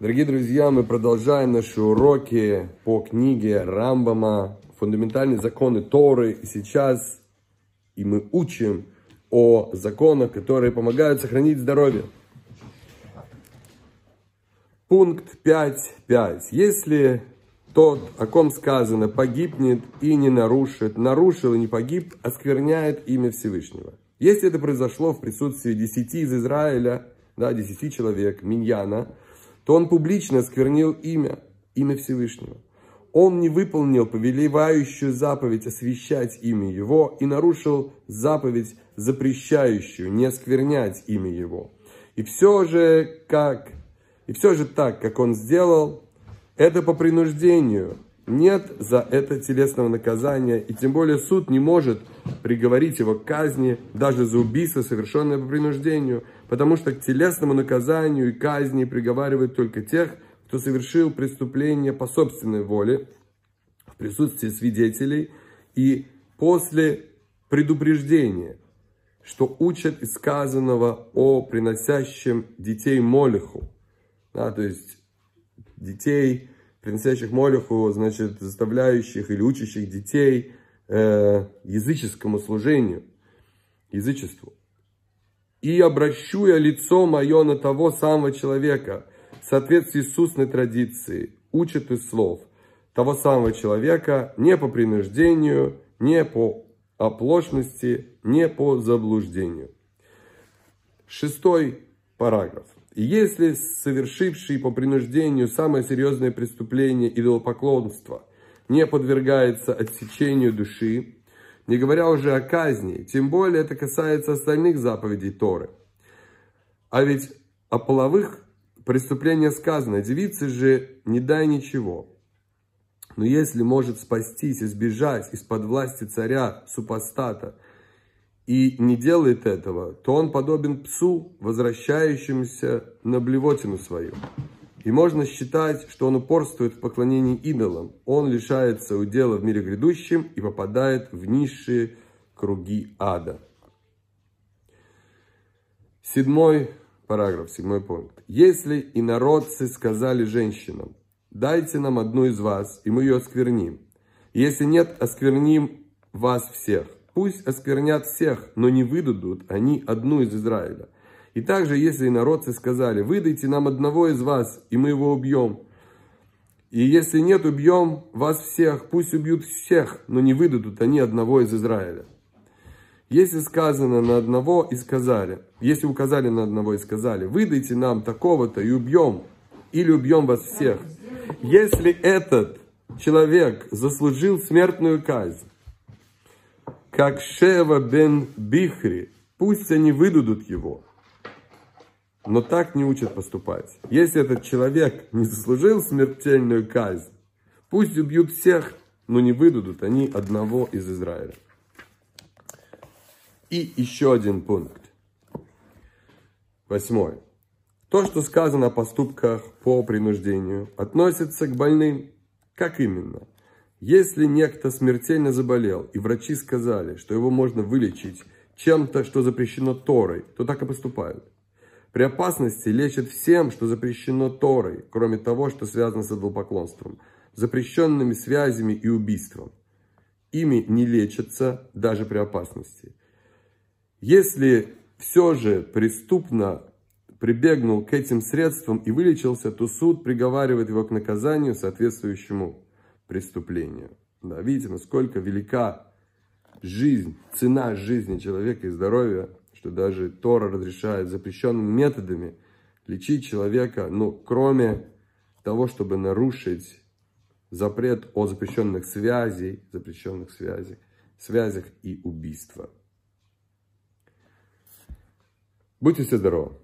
Дорогие друзья, мы продолжаем наши уроки по книге Рамбама «Фундаментальные законы Торы». И сейчас и мы учим о законах, которые помогают сохранить здоровье. Пункт 5.5. Если тот, о ком сказано, погибнет и не нарушит, нарушил и не погиб, оскверняет имя Всевышнего. Если это произошло в присутствии десяти из Израиля, да, десяти человек, миньяна, то он публично осквернил имя, имя Всевышнего. Он не выполнил повелевающую заповедь освящать имя его и нарушил заповедь, запрещающую не осквернять имя его. И все же, как, и все же так, как он сделал, это по принуждению, нет за это телесного наказания, и тем более суд не может приговорить его к казни даже за убийство, совершенное по принуждению, потому что к телесному наказанию и казни приговаривают только тех, кто совершил преступление по собственной воле, в присутствии свидетелей и после предупреждения, что учат из сказанного о приносящем детей Молеху. Да, то есть детей, приносящих Молеху, значит, заставляющих или учащих детей э, языческому служению, язычеству. «И обращу я лицо мое на того самого человека, в соответствии с устной традицией, учит из слов, того самого человека не по принуждению, не по оплошности, не по заблуждению». Шестой параграф. Если совершивший по принуждению самое серьезное преступление идолопоклонства не подвергается отсечению души, не говоря уже о казни, тем более это касается остальных заповедей Торы. А ведь о половых преступлениях сказано, девице же не дай ничего. Но если может спастись, избежать из-под власти царя, супостата – и не делает этого, то он подобен псу, возвращающемуся на блевотину свою. И можно считать, что он упорствует в поклонении идолам. Он лишается удела в мире грядущем и попадает в низшие круги ада. Седьмой параграф, седьмой пункт. Если и народцы сказали женщинам, дайте нам одну из вас, и мы ее оскверним. Если нет, оскверним вас всех. Пусть осквернят всех, но не выдадут они одну из Израиля. И также, если народцы сказали, выдайте нам одного из вас, и мы его убьем. И если нет, убьем вас всех, пусть убьют всех, но не выдадут они одного из Израиля. Если сказано на одного и сказали, если указали на одного и сказали, выдайте нам такого-то и убьем, или убьем вас всех. Если этот человек заслужил смертную казнь, как Шева бен Бихри, пусть они выдадут его. Но так не учат поступать. Если этот человек не заслужил смертельную казнь, пусть убьют всех, но не выдадут они одного из Израиля. И еще один пункт. Восьмой. То, что сказано о поступках по принуждению, относится к больным. Как именно? Если некто смертельно заболел, и врачи сказали, что его можно вылечить чем-то, что запрещено Торой, то так и поступают. При опасности лечат всем, что запрещено Торой, кроме того, что связано с идолопоклонством, запрещенными связями и убийством. Ими не лечатся даже при опасности. Если все же преступно прибегнул к этим средствам и вылечился, то суд приговаривает его к наказанию, соответствующему преступлению. Да, видите, насколько велика жизнь, цена жизни человека и здоровья, что даже Тора разрешает запрещенными методами лечить человека, ну, кроме того, чтобы нарушить запрет о запрещенных связей, запрещенных связей, связях и убийства. Будьте все здоровы!